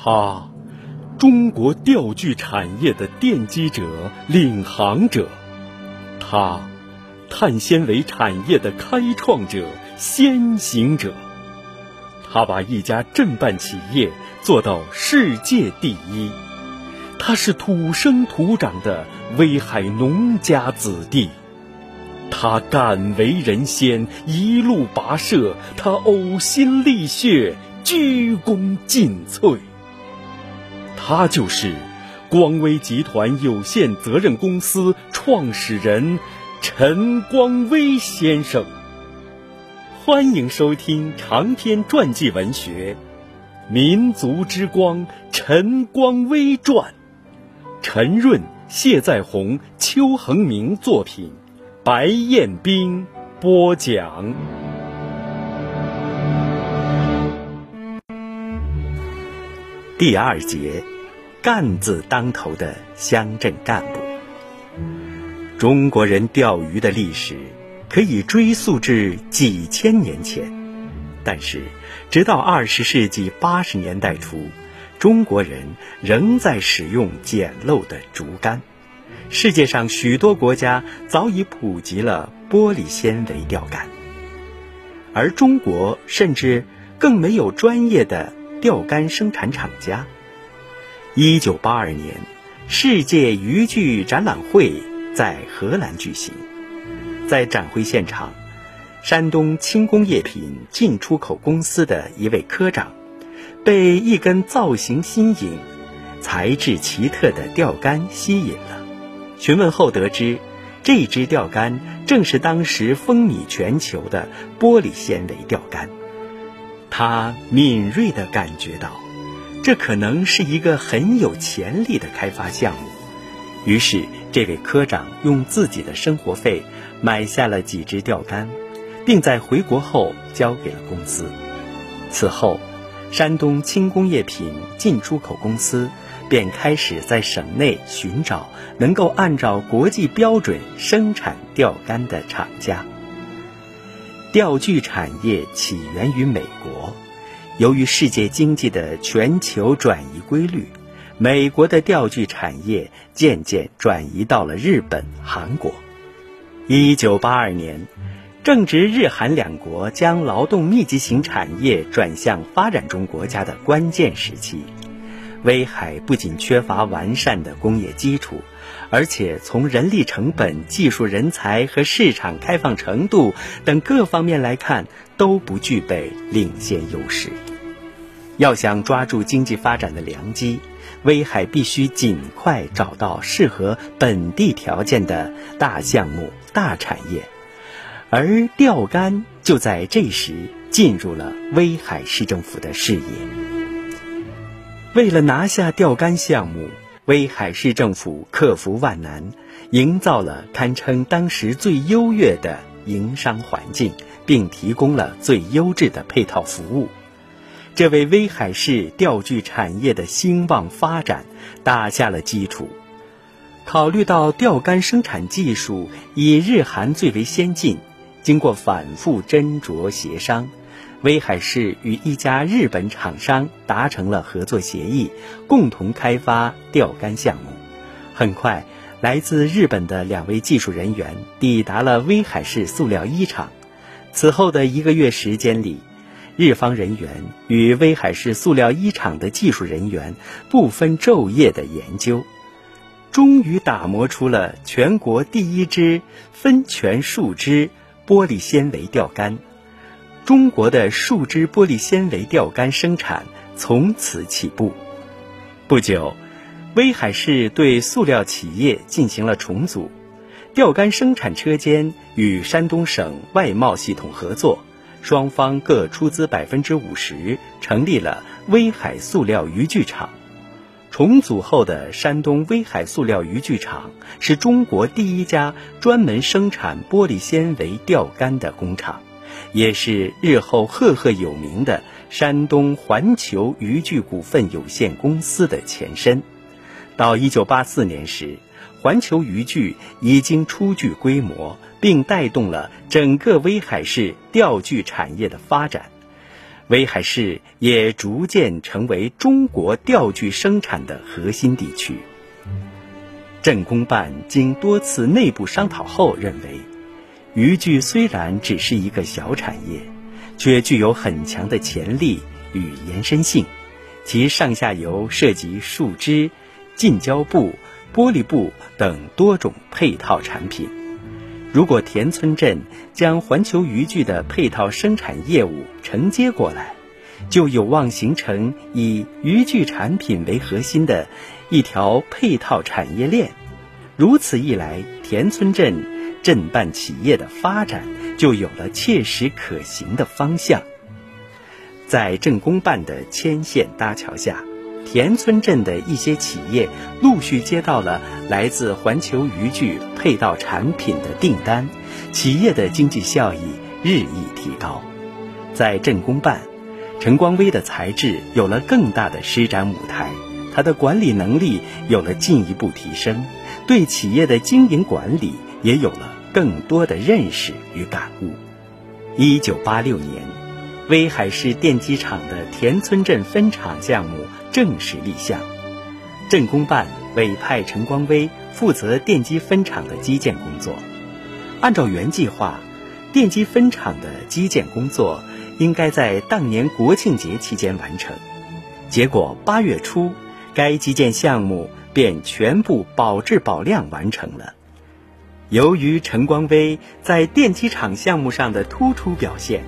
他，中国钓具产业的奠基者、领航者；他，碳纤维产业的开创者、先行者。他把一家镇办企业做到世界第一。他是土生土长的威海农家子弟。他敢为人先，一路跋涉；他呕心沥血，鞠躬尽瘁。他就是光威集团有限责任公司创始人陈光威先生。欢迎收听长篇传记文学《民族之光·陈光威传》，陈润、谢在红、邱恒明作品。白彦斌播讲第二节：干字当头的乡镇干部。中国人钓鱼的历史可以追溯至几千年前，但是直到二十世纪八十年代初，中国人仍在使用简陋的竹竿。世界上许多国家早已普及了玻璃纤维钓竿，而中国甚至更没有专业的钓竿生产厂家。一九八二年，世界渔具展览会在荷兰举行，在展会现场，山东轻工业品进出口公司的一位科长，被一根造型新颖、材质奇特的钓竿吸引了。询问后得知，这支钓竿正是当时风靡全球的玻璃纤维钓竿。他敏锐地感觉到，这可能是一个很有潜力的开发项目。于是，这位科长用自己的生活费买下了几支钓竿，并在回国后交给了公司。此后，山东轻工业品进出口公司。便开始在省内寻找能够按照国际标准生产钓竿的厂家。钓具产业起源于美国，由于世界经济的全球转移规律，美国的钓具产业渐渐转移到了日本、韩国。一九八二年，正值日韩两国将劳动密集型产业转向发展中国家的关键时期。威海不仅缺乏完善的工业基础，而且从人力成本、技术人才和市场开放程度等各方面来看都不具备领先优势。要想抓住经济发展的良机，威海必须尽快找到适合本地条件的大项目、大产业，而钓竿就在这时进入了威海市政府的视野。为了拿下钓竿项目，威海市政府克服万难，营造了堪称当时最优越的营商环境，并提供了最优质的配套服务，这为威海市钓具产业的兴旺发展打下了基础。考虑到钓竿生产技术以日韩最为先进，经过反复斟酌协商。威海市与一家日本厂商达成了合作协议，共同开发钓竿项目。很快，来自日本的两位技术人员抵达了威海市塑料一厂。此后的一个月时间里，日方人员与威海市塑料一厂的技术人员不分昼夜的研究，终于打磨出了全国第一支分权树枝玻璃纤维钓竿。中国的树脂玻璃纤维钓竿生产从此起步。不久，威海市对塑料企业进行了重组，钓竿生产车间与山东省外贸系统合作，双方各出资百分之五十，成立了威海塑料渔具厂。重组后的山东威海塑料渔具厂是中国第一家专门生产玻璃纤维钓竿的工厂。也是日后赫赫有名的山东环球渔具股份有限公司的前身。到一九八四年时，环球渔具已经初具规模，并带动了整个威海市钓具产业的发展。威海市也逐渐成为中国钓具生产的核心地区。镇公办经多次内部商讨后认为，渔具虽然只是一个小产业，却具有很强的潜力与延伸性。其上下游涉及树枝、近胶布、玻璃布等多种配套产品。如果田村镇将环球渔具的配套生产业务承接过来，就有望形成以渔具产品为核心的一条配套产业链。如此一来，田村镇镇办企业的发展就有了切实可行的方向。在镇公办的牵线搭桥下，田村镇的一些企业陆续接到了来自环球渔具配套产品的订单，企业的经济效益日益提高。在镇公办，陈光威的才智有了更大的施展舞台，他的管理能力有了进一步提升，对企业的经营管理也有了更多的认识与感悟。一九八六年。威海市电机厂的田村镇分厂项目正式立项，镇公办委派陈光威负责电机分厂的基建工作。按照原计划，电机分厂的基建工作应该在当年国庆节期间完成。结果八月初，该基建项目便全部保质保量完成了。由于陈光威在电机厂项目上的突出表现。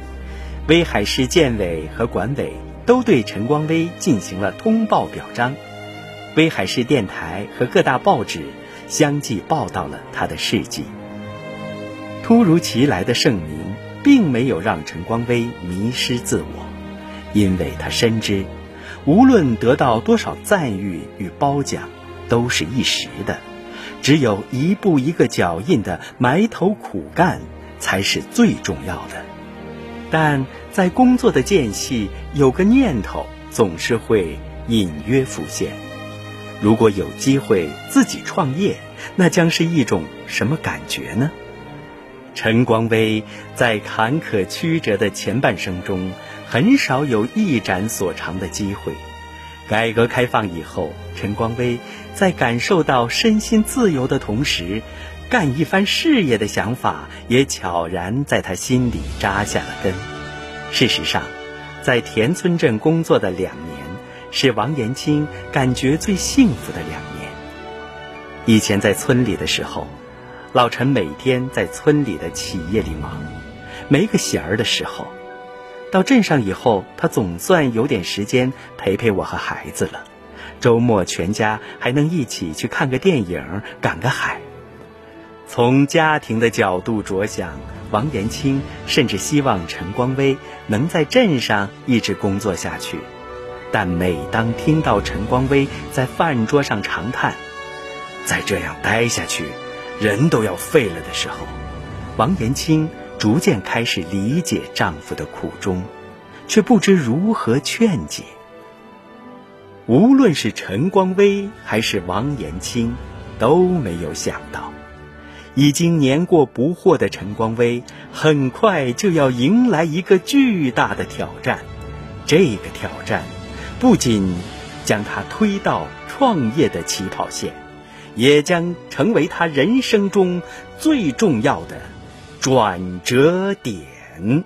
威海市建委和管委都对陈光威进行了通报表彰，威海市电台和各大报纸相继报道了他的事迹。突如其来的盛名并没有让陈光威迷失自我，因为他深知，无论得到多少赞誉与褒奖，都是一时的，只有一步一个脚印的埋头苦干，才是最重要的。但在工作的间隙，有个念头总是会隐约浮现：如果有机会自己创业，那将是一种什么感觉呢？陈光威在坎坷曲折的前半生中，很少有一展所长的机会。改革开放以后，陈光威在感受到身心自由的同时，干一番事业的想法也悄然在他心里扎下了根。事实上，在田村镇工作的两年，是王延青感觉最幸福的两年。以前在村里的时候，老陈每天在村里的企业里忙，没个闲儿的时候。到镇上以后，他总算有点时间陪陪我和孩子了。周末全家还能一起去看个电影、赶个海。从家庭的角度着想，王延清甚至希望陈光威能在镇上一直工作下去。但每当听到陈光威在饭桌上长叹“再这样待下去，人都要废了”的时候，王延清逐渐开始理解丈夫的苦衷，却不知如何劝解。无论是陈光威还是王延清，都没有想到。已经年过不惑的陈光威，很快就要迎来一个巨大的挑战。这个挑战，不仅将他推到创业的起跑线，也将成为他人生中最重要的转折点。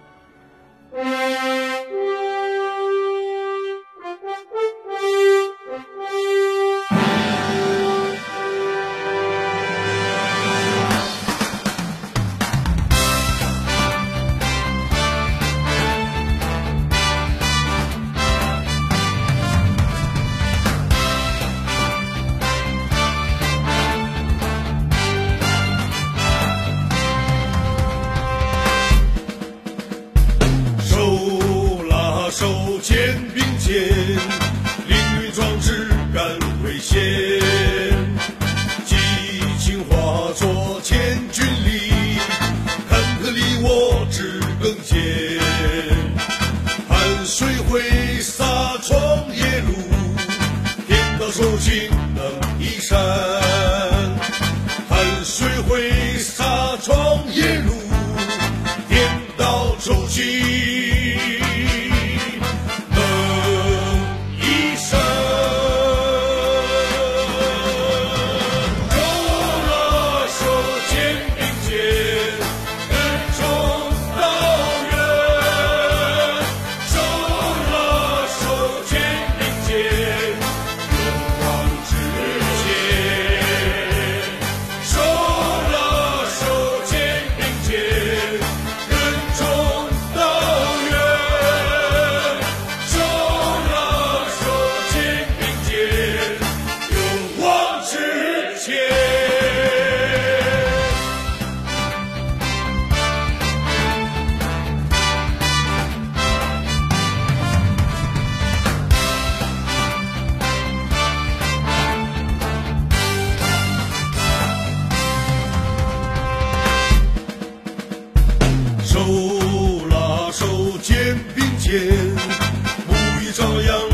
young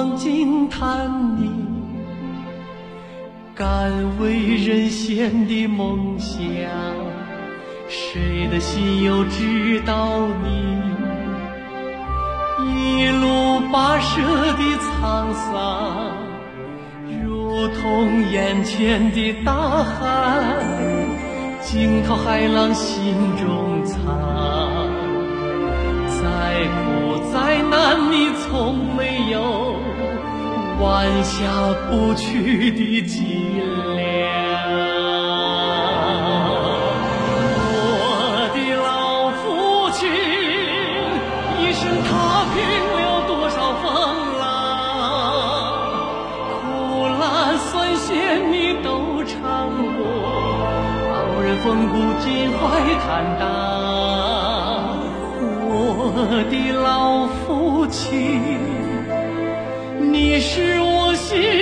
少目光惊叹你，敢为人先的梦想，谁的心又知道你一路跋涉的沧桑，如同眼前的大海，惊涛骇浪心中藏。再苦再难，你从没有弯下不去的脊梁。我的老父亲，一生踏平了多少风浪，苦辣酸咸你都尝过，傲人风骨，襟怀坦荡。我的老父亲，你是我心